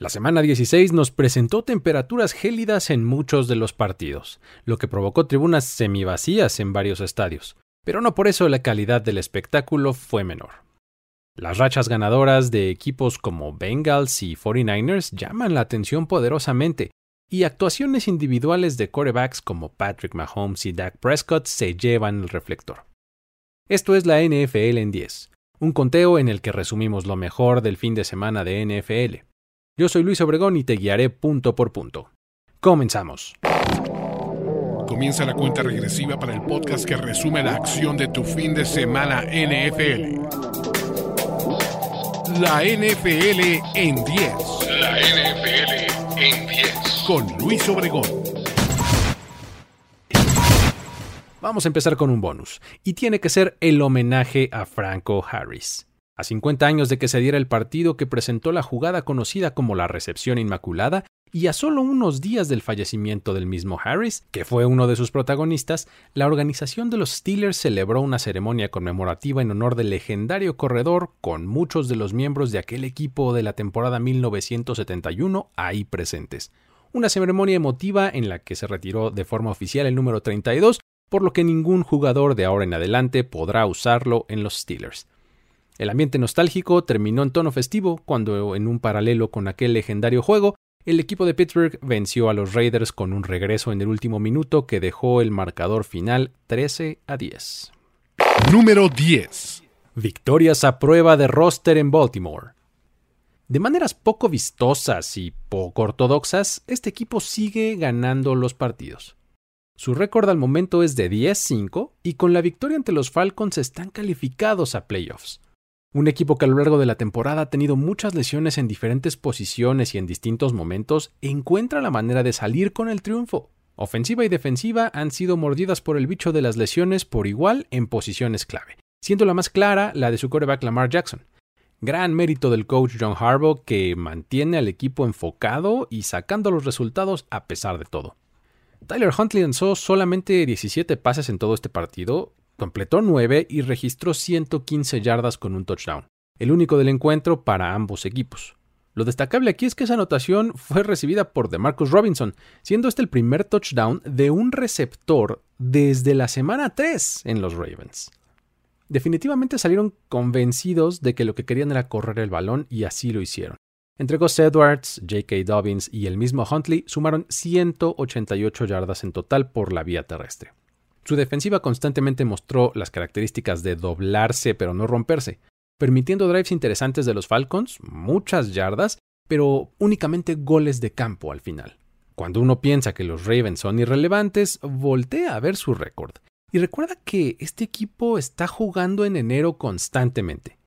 La semana 16 nos presentó temperaturas gélidas en muchos de los partidos, lo que provocó tribunas semivacías en varios estadios, pero no por eso la calidad del espectáculo fue menor. Las rachas ganadoras de equipos como Bengals y 49ers llaman la atención poderosamente, y actuaciones individuales de quarterbacks como Patrick Mahomes y Dak Prescott se llevan el reflector. Esto es la NFL en 10, un conteo en el que resumimos lo mejor del fin de semana de NFL. Yo soy Luis Obregón y te guiaré punto por punto. Comenzamos. Comienza la cuenta regresiva para el podcast que resume la acción de tu fin de semana NFL. La NFL en 10. La NFL en 10. Con Luis Obregón. Vamos a empezar con un bonus, y tiene que ser el homenaje a Franco Harris. A 50 años de que se diera el partido que presentó la jugada conocida como la recepción inmaculada, y a solo unos días del fallecimiento del mismo Harris, que fue uno de sus protagonistas, la organización de los Steelers celebró una ceremonia conmemorativa en honor del legendario corredor con muchos de los miembros de aquel equipo de la temporada 1971 ahí presentes. Una ceremonia emotiva en la que se retiró de forma oficial el número 32, por lo que ningún jugador de ahora en adelante podrá usarlo en los Steelers. El ambiente nostálgico terminó en tono festivo cuando, en un paralelo con aquel legendario juego, el equipo de Pittsburgh venció a los Raiders con un regreso en el último minuto que dejó el marcador final 13 a 10. Número 10. Victorias a prueba de roster en Baltimore. De maneras poco vistosas y poco ortodoxas, este equipo sigue ganando los partidos. Su récord al momento es de 10-5 y con la victoria ante los Falcons están calificados a playoffs. Un equipo que a lo largo de la temporada ha tenido muchas lesiones en diferentes posiciones y en distintos momentos encuentra la manera de salir con el triunfo. Ofensiva y defensiva han sido mordidas por el bicho de las lesiones por igual en posiciones clave, siendo la más clara la de su quarterback Lamar Jackson. Gran mérito del coach John Harbaugh que mantiene al equipo enfocado y sacando los resultados a pesar de todo. Tyler Huntley lanzó solamente 17 pases en todo este partido, Completó 9 y registró 115 yardas con un touchdown, el único del encuentro para ambos equipos. Lo destacable aquí es que esa anotación fue recibida por DeMarcus Robinson, siendo este el primer touchdown de un receptor desde la semana 3 en los Ravens. Definitivamente salieron convencidos de que lo que querían era correr el balón y así lo hicieron. Entre Gus Edwards, J.K. Dobbins y el mismo Huntley sumaron 188 yardas en total por la vía terrestre. Su defensiva constantemente mostró las características de doblarse pero no romperse, permitiendo drives interesantes de los Falcons, muchas yardas, pero únicamente goles de campo al final. Cuando uno piensa que los Ravens son irrelevantes, voltea a ver su récord y recuerda que este equipo está jugando en enero constantemente.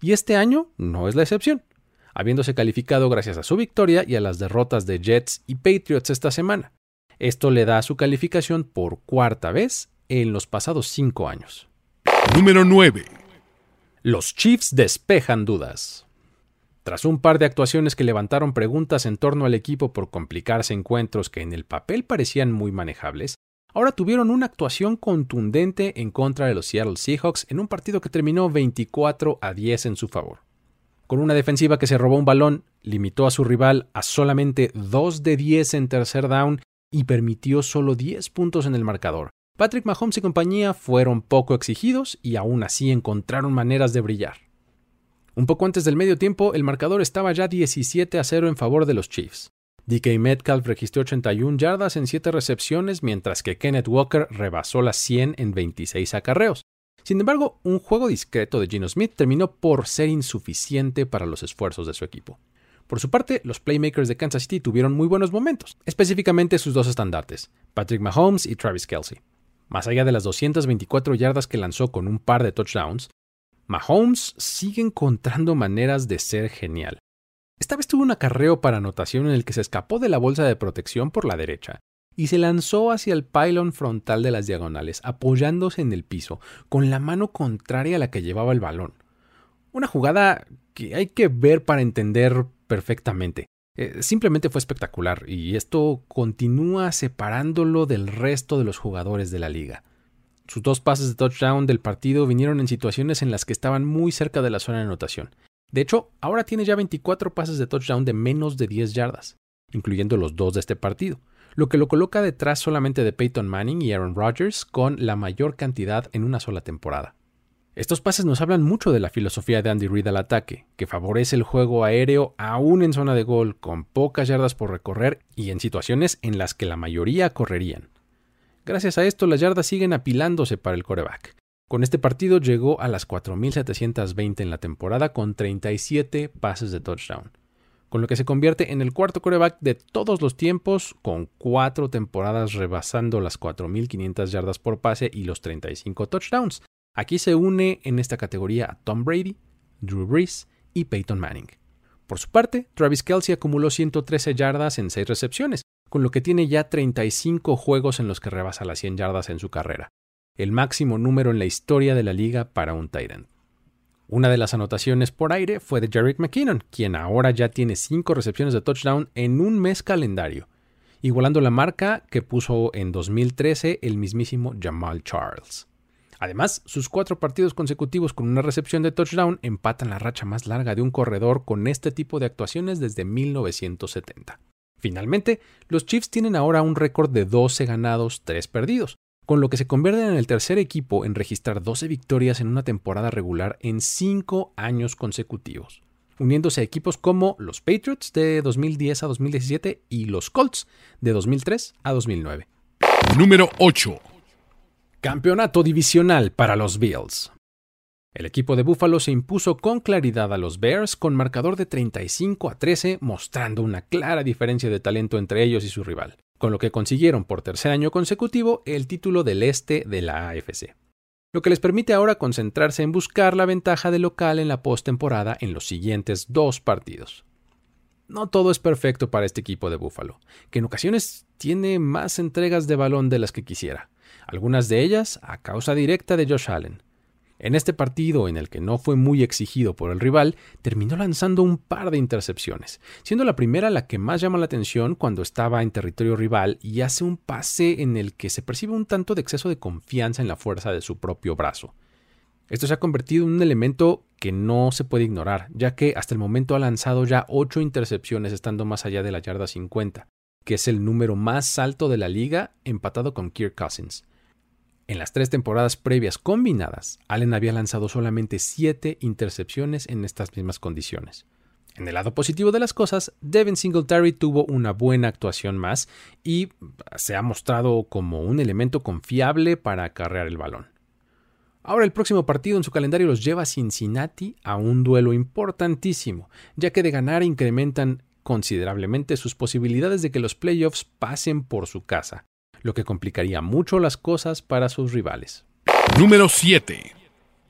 Y este año no es la excepción, habiéndose calificado gracias a su victoria y a las derrotas de Jets y Patriots esta semana. Esto le da su calificación por cuarta vez en los pasados cinco años. Número 9. Los Chiefs despejan dudas. Tras un par de actuaciones que levantaron preguntas en torno al equipo por complicarse encuentros que en el papel parecían muy manejables, ahora tuvieron una actuación contundente en contra de los Seattle Seahawks en un partido que terminó 24 a 10 en su favor. Con una defensiva que se robó un balón, limitó a su rival a solamente 2 de 10 en tercer down y permitió solo 10 puntos en el marcador. Patrick Mahomes y compañía fueron poco exigidos y aún así encontraron maneras de brillar. Un poco antes del medio tiempo, el marcador estaba ya 17 a 0 en favor de los Chiefs. DK Metcalf registró 81 yardas en 7 recepciones, mientras que Kenneth Walker rebasó las 100 en 26 acarreos. Sin embargo, un juego discreto de Gino Smith terminó por ser insuficiente para los esfuerzos de su equipo. Por su parte, los playmakers de Kansas City tuvieron muy buenos momentos, específicamente sus dos estandartes, Patrick Mahomes y Travis Kelsey. Más allá de las 224 yardas que lanzó con un par de touchdowns, Mahomes sigue encontrando maneras de ser genial. Esta vez tuvo un acarreo para anotación en el que se escapó de la bolsa de protección por la derecha y se lanzó hacia el pylon frontal de las diagonales, apoyándose en el piso, con la mano contraria a la que llevaba el balón. Una jugada que hay que ver para entender perfectamente. Eh, simplemente fue espectacular y esto continúa separándolo del resto de los jugadores de la liga. Sus dos pases de touchdown del partido vinieron en situaciones en las que estaban muy cerca de la zona de anotación, De hecho, ahora tiene ya 24 pases de touchdown de menos de 10 yardas, incluyendo los dos de este partido, lo que lo coloca detrás solamente de Peyton Manning y Aaron Rodgers con la mayor cantidad en una sola temporada. Estos pases nos hablan mucho de la filosofía de Andy Reid al ataque, que favorece el juego aéreo aún en zona de gol, con pocas yardas por recorrer y en situaciones en las que la mayoría correrían. Gracias a esto, las yardas siguen apilándose para el coreback. Con este partido llegó a las 4.720 en la temporada con 37 pases de touchdown, con lo que se convierte en el cuarto coreback de todos los tiempos, con cuatro temporadas rebasando las 4.500 yardas por pase y los 35 touchdowns, Aquí se une en esta categoría a Tom Brady, Drew Brees y Peyton Manning. Por su parte, Travis Kelsey acumuló 113 yardas en 6 recepciones, con lo que tiene ya 35 juegos en los que rebasa las 100 yardas en su carrera, el máximo número en la historia de la liga para un Tyrant. Una de las anotaciones por aire fue de Jarek McKinnon, quien ahora ya tiene 5 recepciones de touchdown en un mes calendario, igualando la marca que puso en 2013 el mismísimo Jamal Charles. Además, sus cuatro partidos consecutivos con una recepción de touchdown empatan la racha más larga de un corredor con este tipo de actuaciones desde 1970. Finalmente, los Chiefs tienen ahora un récord de 12 ganados, 3 perdidos, con lo que se convierten en el tercer equipo en registrar 12 victorias en una temporada regular en 5 años consecutivos, uniéndose a equipos como los Patriots de 2010 a 2017 y los Colts de 2003 a 2009. Número 8. Campeonato divisional para los Bills. El equipo de Buffalo se impuso con claridad a los Bears con marcador de 35 a 13, mostrando una clara diferencia de talento entre ellos y su rival, con lo que consiguieron por tercer año consecutivo el título del este de la AFC, lo que les permite ahora concentrarse en buscar la ventaja de local en la postemporada en los siguientes dos partidos. No todo es perfecto para este equipo de Buffalo, que en ocasiones tiene más entregas de balón de las que quisiera algunas de ellas a causa directa de Josh Allen. En este partido, en el que no fue muy exigido por el rival, terminó lanzando un par de intercepciones, siendo la primera la que más llama la atención cuando estaba en territorio rival y hace un pase en el que se percibe un tanto de exceso de confianza en la fuerza de su propio brazo. Esto se ha convertido en un elemento que no se puede ignorar, ya que hasta el momento ha lanzado ya 8 intercepciones estando más allá de la yarda 50, que es el número más alto de la liga, empatado con Kirk Cousins. En las tres temporadas previas combinadas, Allen había lanzado solamente siete intercepciones en estas mismas condiciones. En el lado positivo de las cosas, Devin Singletary tuvo una buena actuación más y se ha mostrado como un elemento confiable para acarrear el balón. Ahora el próximo partido en su calendario los lleva a Cincinnati a un duelo importantísimo, ya que de ganar incrementan considerablemente sus posibilidades de que los playoffs pasen por su casa, lo que complicaría mucho las cosas para sus rivales. Número 7.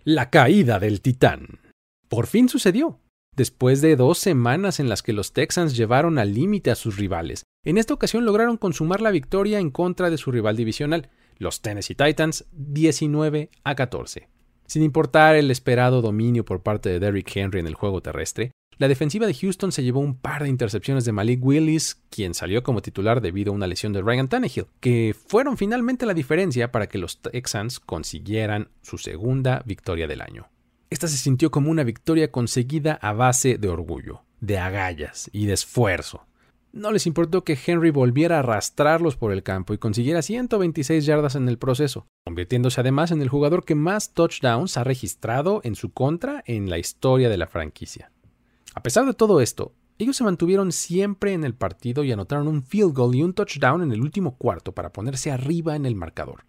La caída del titán. Por fin sucedió. Después de dos semanas en las que los Texans llevaron al límite a sus rivales, en esta ocasión lograron consumar la victoria en contra de su rival divisional, los Tennessee Titans, 19 a 14. Sin importar el esperado dominio por parte de Derrick Henry en el juego terrestre, la defensiva de Houston se llevó un par de intercepciones de Malik Willis, quien salió como titular debido a una lesión de Ryan Tannehill, que fueron finalmente la diferencia para que los Texans consiguieran su segunda victoria del año. Esta se sintió como una victoria conseguida a base de orgullo, de agallas y de esfuerzo. No les importó que Henry volviera a arrastrarlos por el campo y consiguiera 126 yardas en el proceso, convirtiéndose además en el jugador que más touchdowns ha registrado en su contra en la historia de la franquicia. A pesar de todo esto, ellos se mantuvieron siempre en el partido y anotaron un field goal y un touchdown en el último cuarto para ponerse arriba en el marcador.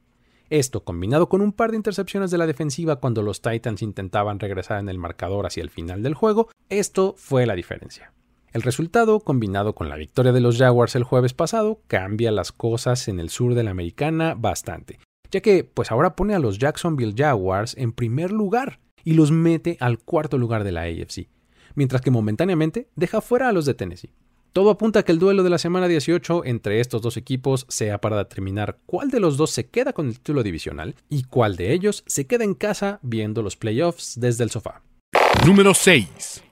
Esto, combinado con un par de intercepciones de la defensiva cuando los Titans intentaban regresar en el marcador hacia el final del juego, esto fue la diferencia. El resultado, combinado con la victoria de los Jaguars el jueves pasado, cambia las cosas en el sur de la americana bastante, ya que pues ahora pone a los Jacksonville Jaguars en primer lugar y los mete al cuarto lugar de la AFC mientras que momentáneamente deja fuera a los de Tennessee. Todo apunta a que el duelo de la semana 18 entre estos dos equipos sea para determinar cuál de los dos se queda con el título divisional y cuál de ellos se queda en casa viendo los playoffs desde el sofá. Número 6.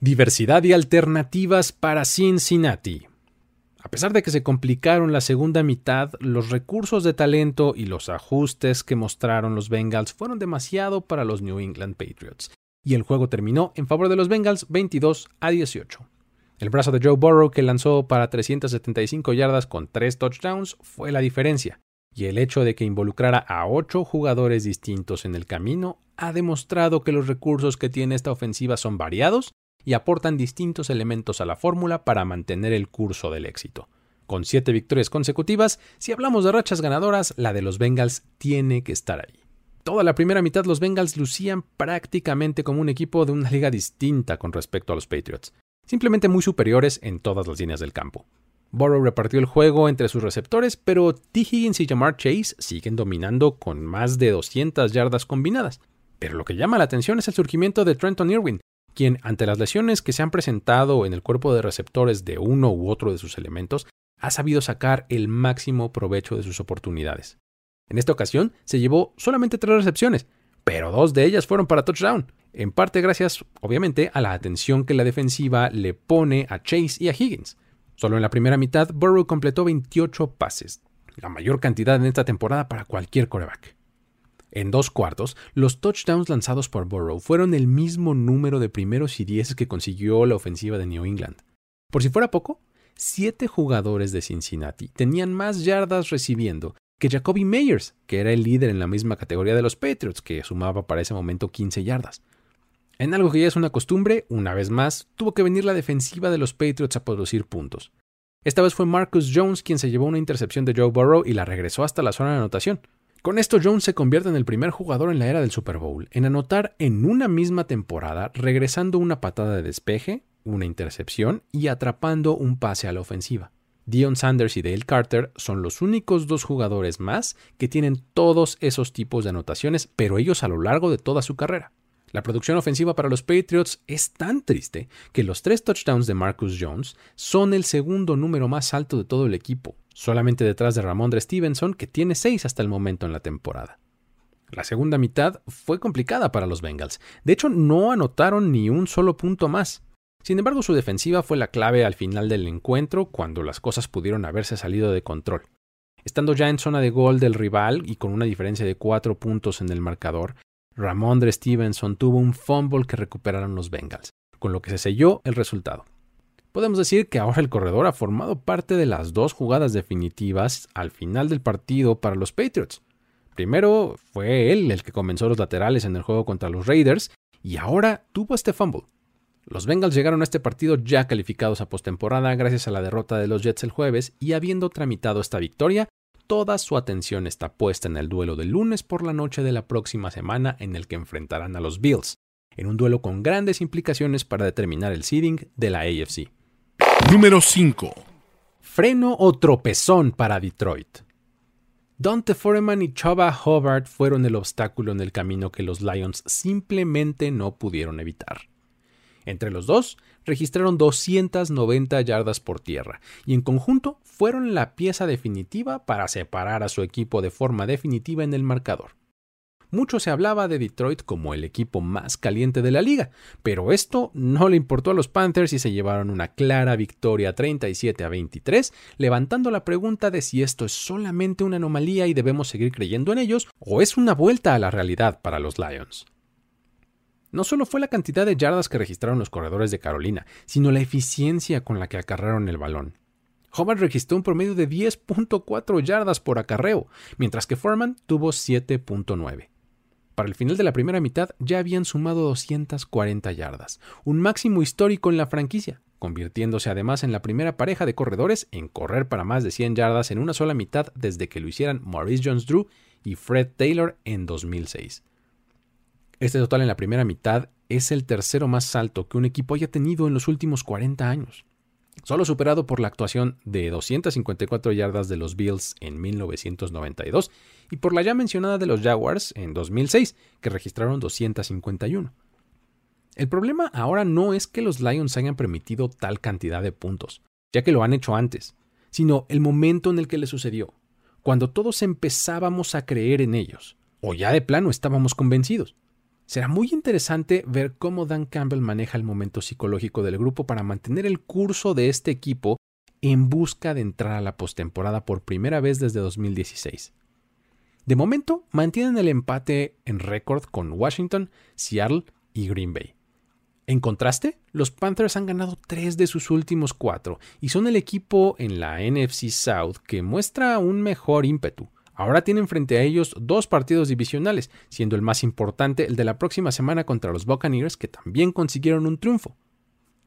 Diversidad y alternativas para Cincinnati. A pesar de que se complicaron la segunda mitad, los recursos de talento y los ajustes que mostraron los Bengals fueron demasiado para los New England Patriots, y el juego terminó en favor de los Bengals 22 a 18. El brazo de Joe Burrow, que lanzó para 375 yardas con 3 touchdowns, fue la diferencia, y el hecho de que involucrara a 8 jugadores distintos en el camino ha demostrado que los recursos que tiene esta ofensiva son variados y aportan distintos elementos a la fórmula para mantener el curso del éxito. Con 7 victorias consecutivas, si hablamos de rachas ganadoras, la de los Bengals tiene que estar ahí. Toda la primera mitad los Bengals lucían prácticamente como un equipo de una liga distinta con respecto a los Patriots simplemente muy superiores en todas las líneas del campo. Burrow repartió el juego entre sus receptores, pero T. Higgins y Jamar Chase siguen dominando con más de 200 yardas combinadas. Pero lo que llama la atención es el surgimiento de Trenton Irwin, quien, ante las lesiones que se han presentado en el cuerpo de receptores de uno u otro de sus elementos, ha sabido sacar el máximo provecho de sus oportunidades. En esta ocasión se llevó solamente tres recepciones, pero dos de ellas fueron para touchdown en parte gracias, obviamente, a la atención que la defensiva le pone a Chase y a Higgins. Solo en la primera mitad, Burrow completó 28 pases, la mayor cantidad en esta temporada para cualquier coreback. En dos cuartos, los touchdowns lanzados por Burrow fueron el mismo número de primeros y dieces que consiguió la ofensiva de New England. Por si fuera poco, siete jugadores de Cincinnati tenían más yardas recibiendo que Jacoby Meyers, que era el líder en la misma categoría de los Patriots, que sumaba para ese momento 15 yardas. En algo que ya es una costumbre, una vez más, tuvo que venir la defensiva de los Patriots a producir puntos. Esta vez fue Marcus Jones quien se llevó una intercepción de Joe Burrow y la regresó hasta la zona de anotación. Con esto Jones se convierte en el primer jugador en la era del Super Bowl en anotar en una misma temporada regresando una patada de despeje, una intercepción y atrapando un pase a la ofensiva. Dion Sanders y Dale Carter son los únicos dos jugadores más que tienen todos esos tipos de anotaciones, pero ellos a lo largo de toda su carrera. La producción ofensiva para los Patriots es tan triste que los tres touchdowns de Marcus Jones son el segundo número más alto de todo el equipo, solamente detrás de Ramondre Stevenson, que tiene seis hasta el momento en la temporada. La segunda mitad fue complicada para los Bengals. De hecho, no anotaron ni un solo punto más. Sin embargo, su defensiva fue la clave al final del encuentro cuando las cosas pudieron haberse salido de control. Estando ya en zona de gol del rival y con una diferencia de cuatro puntos en el marcador, Ramondre Stevenson tuvo un fumble que recuperaron los Bengals, con lo que se selló el resultado. Podemos decir que ahora el corredor ha formado parte de las dos jugadas definitivas al final del partido para los Patriots. Primero fue él el que comenzó los laterales en el juego contra los Raiders y ahora tuvo este fumble. Los Bengals llegaron a este partido ya calificados a postemporada gracias a la derrota de los Jets el jueves y habiendo tramitado esta victoria, toda su atención está puesta en el duelo del lunes por la noche de la próxima semana en el que enfrentarán a los Bills, en un duelo con grandes implicaciones para determinar el seeding de la AFC. Número 5. Freno o tropezón para Detroit. Dante Foreman y Chava Hobart fueron el obstáculo en el camino que los Lions simplemente no pudieron evitar. Entre los dos, registraron 290 yardas por tierra y en conjunto fueron la pieza definitiva para separar a su equipo de forma definitiva en el marcador. Mucho se hablaba de Detroit como el equipo más caliente de la liga, pero esto no le importó a los Panthers y se llevaron una clara victoria 37 a 23, levantando la pregunta de si esto es solamente una anomalía y debemos seguir creyendo en ellos o es una vuelta a la realidad para los Lions. No solo fue la cantidad de yardas que registraron los corredores de Carolina, sino la eficiencia con la que acarrearon el balón. Hobart registró un promedio de 10.4 yardas por acarreo, mientras que Foreman tuvo 7.9. Para el final de la primera mitad ya habían sumado 240 yardas, un máximo histórico en la franquicia, convirtiéndose además en la primera pareja de corredores en correr para más de 100 yardas en una sola mitad desde que lo hicieran Maurice Jones-Drew y Fred Taylor en 2006. Este total en la primera mitad es el tercero más alto que un equipo haya tenido en los últimos 40 años, solo superado por la actuación de 254 yardas de los Bills en 1992 y por la ya mencionada de los Jaguars en 2006, que registraron 251. El problema ahora no es que los Lions hayan permitido tal cantidad de puntos, ya que lo han hecho antes, sino el momento en el que le sucedió, cuando todos empezábamos a creer en ellos, o ya de plano estábamos convencidos. Será muy interesante ver cómo Dan Campbell maneja el momento psicológico del grupo para mantener el curso de este equipo en busca de entrar a la postemporada por primera vez desde 2016. De momento, mantienen el empate en récord con Washington, Seattle y Green Bay. En contraste, los Panthers han ganado tres de sus últimos cuatro y son el equipo en la NFC South que muestra un mejor ímpetu. Ahora tienen frente a ellos dos partidos divisionales, siendo el más importante el de la próxima semana contra los Buccaneers, que también consiguieron un triunfo.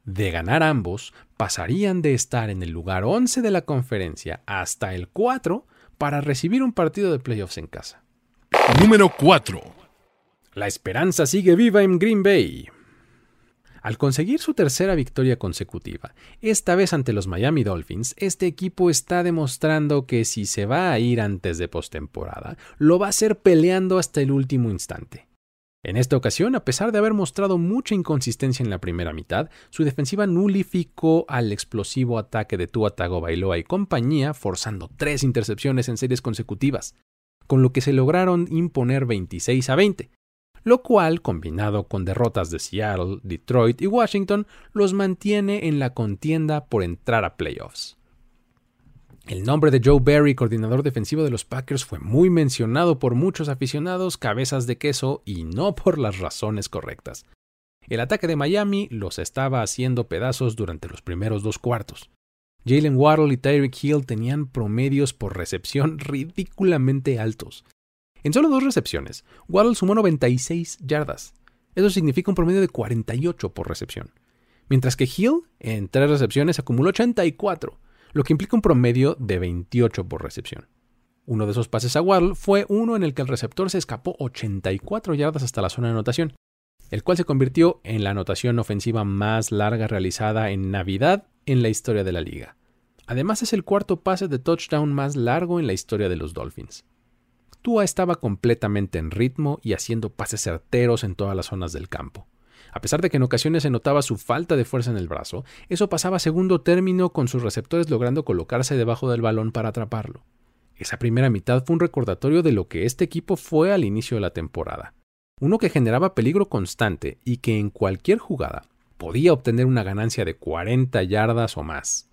De ganar ambos, pasarían de estar en el lugar 11 de la conferencia hasta el 4 para recibir un partido de playoffs en casa. Número 4. La esperanza sigue viva en Green Bay. Al conseguir su tercera victoria consecutiva, esta vez ante los Miami Dolphins, este equipo está demostrando que si se va a ir antes de postemporada, lo va a hacer peleando hasta el último instante. En esta ocasión, a pesar de haber mostrado mucha inconsistencia en la primera mitad, su defensiva nulificó al explosivo ataque de Tua Tagovailoa y compañía, forzando tres intercepciones en series consecutivas, con lo que se lograron imponer 26 a 20, lo cual, combinado con derrotas de Seattle, Detroit y Washington, los mantiene en la contienda por entrar a playoffs. El nombre de Joe Barry, coordinador defensivo de los Packers, fue muy mencionado por muchos aficionados cabezas de queso y no por las razones correctas. El ataque de Miami los estaba haciendo pedazos durante los primeros dos cuartos. Jalen Waddle y Tyreek Hill tenían promedios por recepción ridículamente altos. En solo dos recepciones, Waddle sumó 96 yardas. Eso significa un promedio de 48 por recepción. Mientras que Hill, en tres recepciones, acumuló 84, lo que implica un promedio de 28 por recepción. Uno de esos pases a Waddle fue uno en el que el receptor se escapó 84 yardas hasta la zona de anotación, el cual se convirtió en la anotación ofensiva más larga realizada en Navidad en la historia de la liga. Además es el cuarto pase de touchdown más largo en la historia de los Dolphins. Tua estaba completamente en ritmo y haciendo pases certeros en todas las zonas del campo. A pesar de que en ocasiones se notaba su falta de fuerza en el brazo, eso pasaba segundo término con sus receptores logrando colocarse debajo del balón para atraparlo. Esa primera mitad fue un recordatorio de lo que este equipo fue al inicio de la temporada. Uno que generaba peligro constante y que en cualquier jugada podía obtener una ganancia de 40 yardas o más.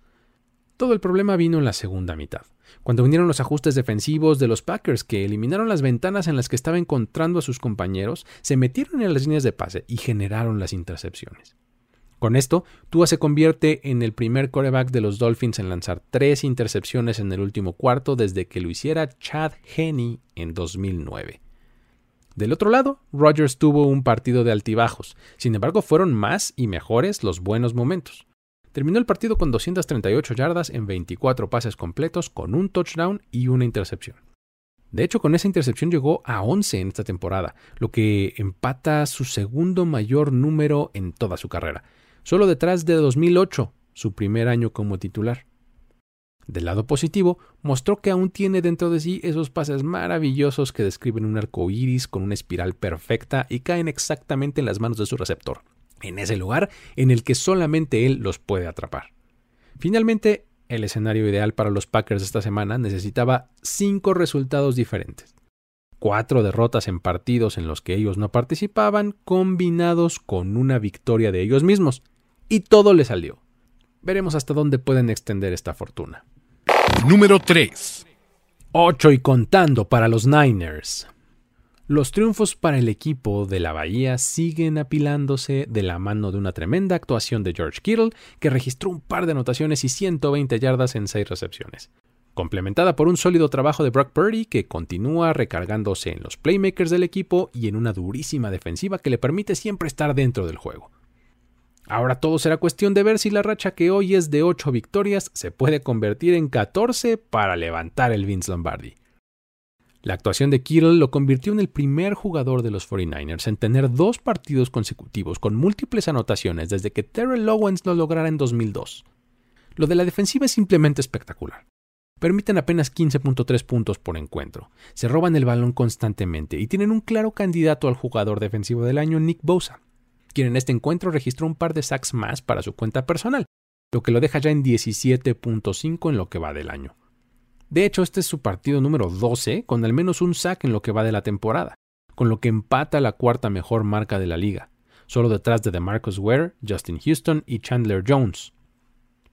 Todo el problema vino en la segunda mitad, cuando vinieron los ajustes defensivos de los Packers que eliminaron las ventanas en las que estaba encontrando a sus compañeros, se metieron en las líneas de pase y generaron las intercepciones. Con esto, Tua se convierte en el primer quarterback de los Dolphins en lanzar tres intercepciones en el último cuarto desde que lo hiciera Chad Henney en 2009. Del otro lado, Rodgers tuvo un partido de altibajos, sin embargo fueron más y mejores los buenos momentos. Terminó el partido con 238 yardas en 24 pases completos, con un touchdown y una intercepción. De hecho, con esa intercepción llegó a 11 en esta temporada, lo que empata su segundo mayor número en toda su carrera, solo detrás de 2008, su primer año como titular. Del lado positivo, mostró que aún tiene dentro de sí esos pases maravillosos que describen un arco iris con una espiral perfecta y caen exactamente en las manos de su receptor en ese lugar en el que solamente él los puede atrapar. Finalmente, el escenario ideal para los Packers esta semana necesitaba cinco resultados diferentes. Cuatro derrotas en partidos en los que ellos no participaban, combinados con una victoria de ellos mismos. Y todo le salió. Veremos hasta dónde pueden extender esta fortuna. Número 3. 8 y contando para los Niners. Los triunfos para el equipo de la Bahía siguen apilándose de la mano de una tremenda actuación de George Kittle, que registró un par de anotaciones y 120 yardas en seis recepciones. Complementada por un sólido trabajo de Brock Purdy, que continúa recargándose en los playmakers del equipo y en una durísima defensiva que le permite siempre estar dentro del juego. Ahora todo será cuestión de ver si la racha que hoy es de 8 victorias se puede convertir en 14 para levantar el Vince Lombardi. La actuación de Kittle lo convirtió en el primer jugador de los 49ers en tener dos partidos consecutivos con múltiples anotaciones desde que Terrell Owens lo lograra en 2002. Lo de la defensiva es simplemente espectacular. Permiten apenas 15.3 puntos por encuentro, se roban el balón constantemente y tienen un claro candidato al jugador defensivo del año, Nick Bosa, quien en este encuentro registró un par de sacks más para su cuenta personal, lo que lo deja ya en 17.5 en lo que va del año. De hecho, este es su partido número 12 con al menos un sack en lo que va de la temporada, con lo que empata la cuarta mejor marca de la liga, solo detrás de DeMarcus Ware, Justin Houston y Chandler Jones.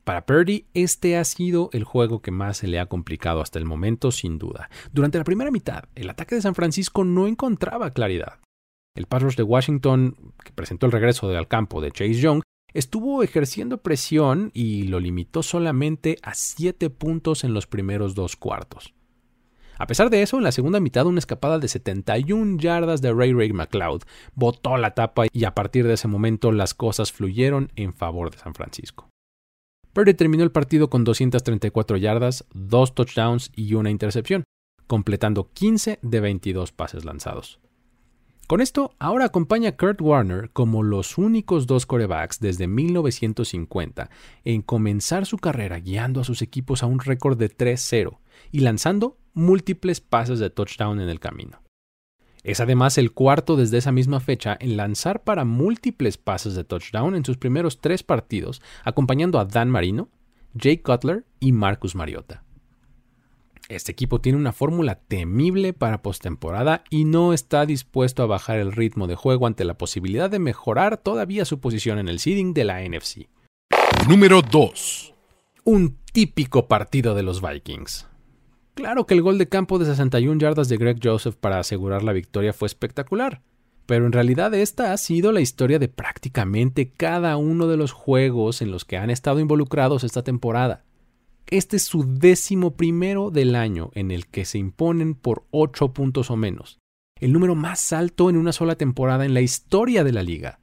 Para Purdy, este ha sido el juego que más se le ha complicado hasta el momento, sin duda. Durante la primera mitad, el ataque de San Francisco no encontraba claridad. El pass rush de Washington, que presentó el regreso al campo de Chase Young, estuvo ejerciendo presión y lo limitó solamente a 7 puntos en los primeros dos cuartos. A pesar de eso, en la segunda mitad una escapada de 71 yardas de Ray Ray McLeod botó la tapa y a partir de ese momento las cosas fluyeron en favor de San Francisco. Purdy terminó el partido con 234 yardas, dos touchdowns y una intercepción, completando 15 de 22 pases lanzados. Con esto, ahora acompaña a Kurt Warner como los únicos dos corebacks desde 1950 en comenzar su carrera guiando a sus equipos a un récord de 3-0 y lanzando múltiples pases de touchdown en el camino. Es además el cuarto desde esa misma fecha en lanzar para múltiples pases de touchdown en sus primeros tres partidos, acompañando a Dan Marino, Jake Cutler y Marcus Mariota. Este equipo tiene una fórmula temible para postemporada y no está dispuesto a bajar el ritmo de juego ante la posibilidad de mejorar todavía su posición en el seeding de la NFC. Número 2. Un típico partido de los Vikings. Claro que el gol de campo de 61 yardas de Greg Joseph para asegurar la victoria fue espectacular, pero en realidad esta ha sido la historia de prácticamente cada uno de los juegos en los que han estado involucrados esta temporada. Este es su décimo primero del año en el que se imponen por 8 puntos o menos, el número más alto en una sola temporada en la historia de la liga.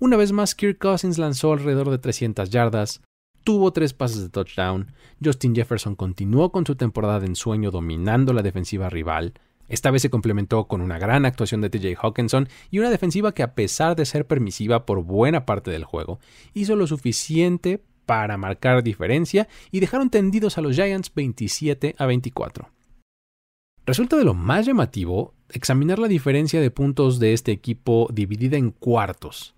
Una vez más, Kirk Cousins lanzó alrededor de 300 yardas, tuvo tres pases de touchdown, Justin Jefferson continuó con su temporada de ensueño dominando la defensiva rival, esta vez se complementó con una gran actuación de TJ Hawkinson y una defensiva que a pesar de ser permisiva por buena parte del juego, hizo lo suficiente para marcar diferencia y dejaron tendidos a los Giants 27 a 24. Resulta de lo más llamativo examinar la diferencia de puntos de este equipo dividida en cuartos.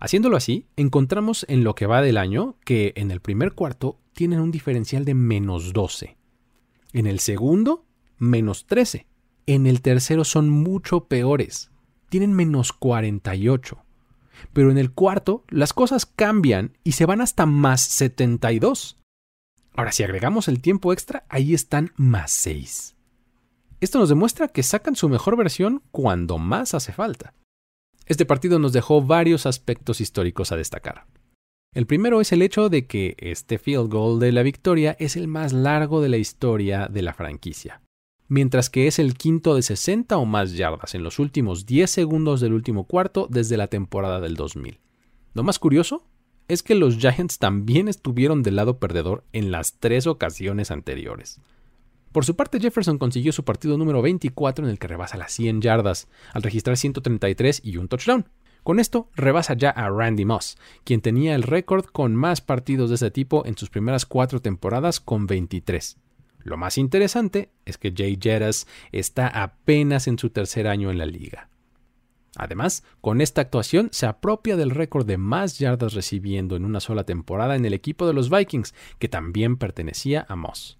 Haciéndolo así, encontramos en lo que va del año que en el primer cuarto tienen un diferencial de menos 12. En el segundo, menos 13. En el tercero son mucho peores. Tienen menos 48 pero en el cuarto las cosas cambian y se van hasta más 72. Ahora, si agregamos el tiempo extra, ahí están más 6. Esto nos demuestra que sacan su mejor versión cuando más hace falta. Este partido nos dejó varios aspectos históricos a destacar. El primero es el hecho de que este field goal de la victoria es el más largo de la historia de la franquicia mientras que es el quinto de 60 o más yardas en los últimos 10 segundos del último cuarto desde la temporada del 2000. Lo más curioso es que los Giants también estuvieron del lado perdedor en las tres ocasiones anteriores. Por su parte, Jefferson consiguió su partido número 24 en el que rebasa las 100 yardas, al registrar 133 y un touchdown. Con esto, rebasa ya a Randy Moss, quien tenía el récord con más partidos de ese tipo en sus primeras cuatro temporadas con 23. Lo más interesante es que Jay Jettas está apenas en su tercer año en la liga. Además, con esta actuación se apropia del récord de más yardas recibiendo en una sola temporada en el equipo de los Vikings, que también pertenecía a Moss.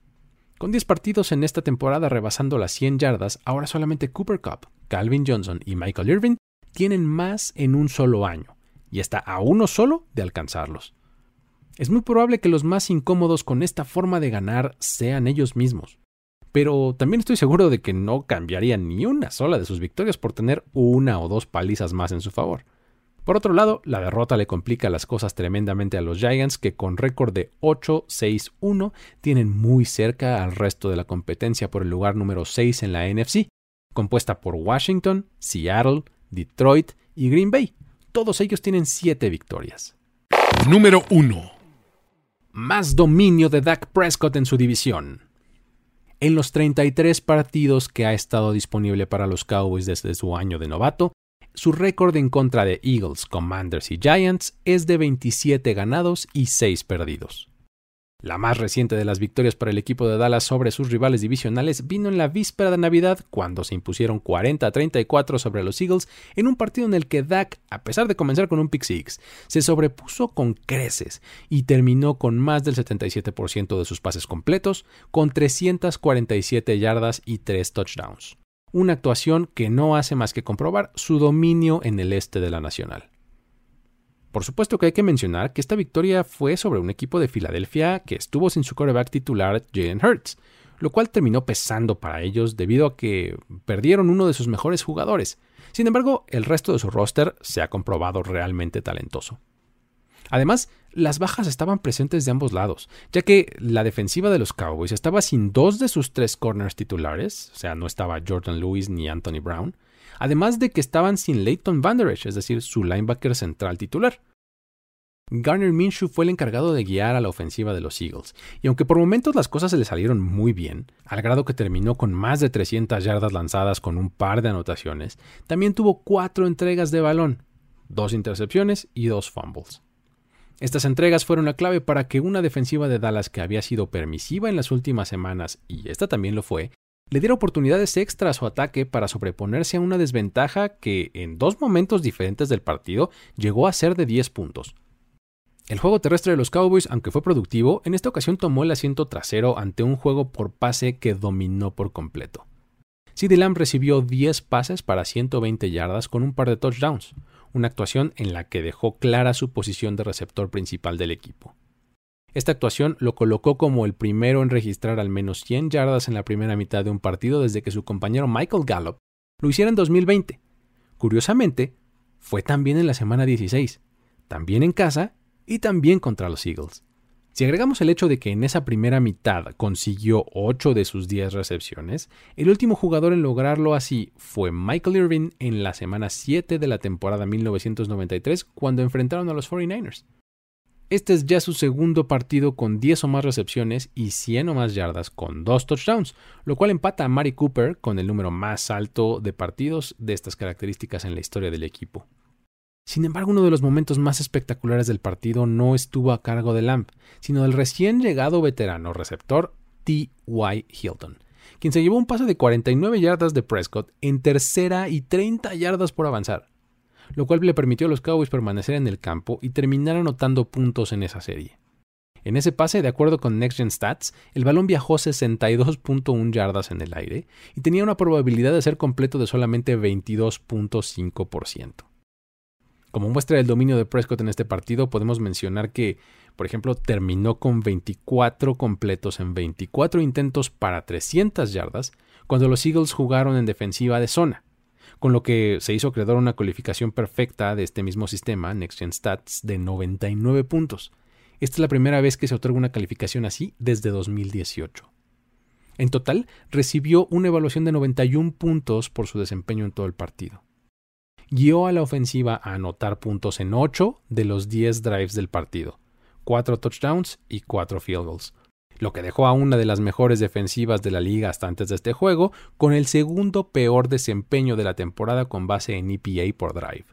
Con 10 partidos en esta temporada rebasando las 100 yardas, ahora solamente Cooper Cup, Calvin Johnson y Michael Irvin tienen más en un solo año, y está a uno solo de alcanzarlos. Es muy probable que los más incómodos con esta forma de ganar sean ellos mismos. Pero también estoy seguro de que no cambiarían ni una sola de sus victorias por tener una o dos palizas más en su favor. Por otro lado, la derrota le complica las cosas tremendamente a los Giants que con récord de 8-6-1 tienen muy cerca al resto de la competencia por el lugar número 6 en la NFC, compuesta por Washington, Seattle, Detroit y Green Bay. Todos ellos tienen 7 victorias. Número 1 más dominio de Dak Prescott en su división. En los 33 partidos que ha estado disponible para los Cowboys desde su año de novato, su récord en contra de Eagles, Commanders y Giants es de 27 ganados y 6 perdidos. La más reciente de las victorias para el equipo de Dallas sobre sus rivales divisionales vino en la víspera de Navidad, cuando se impusieron 40 a 34 sobre los Eagles en un partido en el que Dak, a pesar de comenzar con un pick six, se sobrepuso con creces y terminó con más del 77% de sus pases completos, con 347 yardas y 3 touchdowns. Una actuación que no hace más que comprobar su dominio en el este de la Nacional. Por supuesto que hay que mencionar que esta victoria fue sobre un equipo de Filadelfia que estuvo sin su quarterback titular Jalen Hurts, lo cual terminó pesando para ellos debido a que perdieron uno de sus mejores jugadores. Sin embargo, el resto de su roster se ha comprobado realmente talentoso. Además, las bajas estaban presentes de ambos lados, ya que la defensiva de los Cowboys estaba sin dos de sus tres corners titulares, o sea, no estaba Jordan Lewis ni Anthony Brown, además de que estaban sin Leighton Vander es decir, su linebacker central titular. Garner Minshew fue el encargado de guiar a la ofensiva de los Eagles, y aunque por momentos las cosas se le salieron muy bien, al grado que terminó con más de 300 yardas lanzadas con un par de anotaciones, también tuvo cuatro entregas de balón, dos intercepciones y dos fumbles. Estas entregas fueron la clave para que una defensiva de Dallas que había sido permisiva en las últimas semanas, y esta también lo fue, le diera oportunidades extras a su ataque para sobreponerse a una desventaja que en dos momentos diferentes del partido llegó a ser de 10 puntos. El juego terrestre de los Cowboys, aunque fue productivo, en esta ocasión tomó el asiento trasero ante un juego por pase que dominó por completo. CeeDee Lamb recibió 10 pases para 120 yardas con un par de touchdowns, una actuación en la que dejó clara su posición de receptor principal del equipo. Esta actuación lo colocó como el primero en registrar al menos 100 yardas en la primera mitad de un partido desde que su compañero Michael Gallup lo hiciera en 2020. Curiosamente, fue también en la semana 16, también en casa y también contra los Eagles. Si agregamos el hecho de que en esa primera mitad consiguió 8 de sus 10 recepciones, el último jugador en lograrlo así fue Michael Irvin en la semana 7 de la temporada 1993 cuando enfrentaron a los 49ers. Este es ya su segundo partido con 10 o más recepciones y 100 o más yardas con 2 touchdowns, lo cual empata a Mari Cooper con el número más alto de partidos de estas características en la historia del equipo. Sin embargo, uno de los momentos más espectaculares del partido no estuvo a cargo de Lamp, sino del recién llegado veterano receptor T.Y. Hilton, quien se llevó un pase de 49 yardas de Prescott en tercera y 30 yardas por avanzar, lo cual le permitió a los Cowboys permanecer en el campo y terminar anotando puntos en esa serie. En ese pase, de acuerdo con Next Gen Stats, el balón viajó 62.1 yardas en el aire y tenía una probabilidad de ser completo de solamente 22.5%. Como muestra del dominio de Prescott en este partido, podemos mencionar que, por ejemplo, terminó con 24 completos en 24 intentos para 300 yardas cuando los Eagles jugaron en defensiva de zona, con lo que se hizo crear una calificación perfecta de este mismo sistema, Next Gen Stats, de 99 puntos. Esta es la primera vez que se otorga una calificación así desde 2018. En total, recibió una evaluación de 91 puntos por su desempeño en todo el partido guió a la ofensiva a anotar puntos en 8 de los 10 drives del partido, 4 touchdowns y 4 field goals, lo que dejó a una de las mejores defensivas de la liga hasta antes de este juego, con el segundo peor desempeño de la temporada con base en EPA por drive.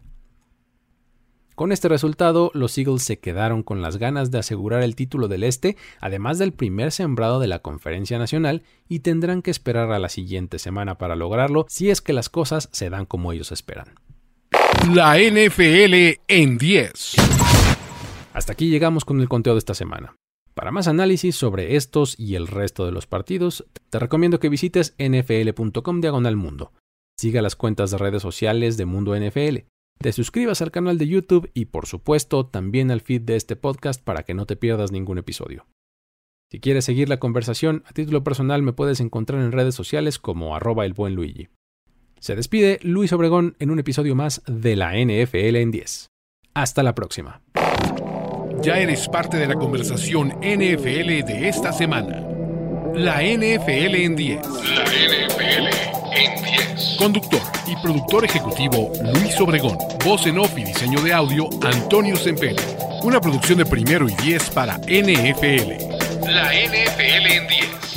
Con este resultado, los Eagles se quedaron con las ganas de asegurar el título del Este, además del primer sembrado de la Conferencia Nacional, y tendrán que esperar a la siguiente semana para lograrlo si es que las cosas se dan como ellos esperan. La NFL en 10. Hasta aquí llegamos con el conteo de esta semana. Para más análisis sobre estos y el resto de los partidos, te recomiendo que visites nfl.com diagonal mundo. Siga las cuentas de redes sociales de Mundo NFL. Te suscribas al canal de YouTube y por supuesto también al feed de este podcast para que no te pierdas ningún episodio. Si quieres seguir la conversación, a título personal me puedes encontrar en redes sociales como arroba el buen Luigi. Se despide Luis Obregón en un episodio más de la NFL en 10. Hasta la próxima. Ya eres parte de la conversación NFL de esta semana. La NFL en 10. La NFL en 10. Conductor y productor ejecutivo Luis Obregón. Voz en off y diseño de audio Antonio Sempere. Una producción de primero y 10 para NFL. La NFL en 10.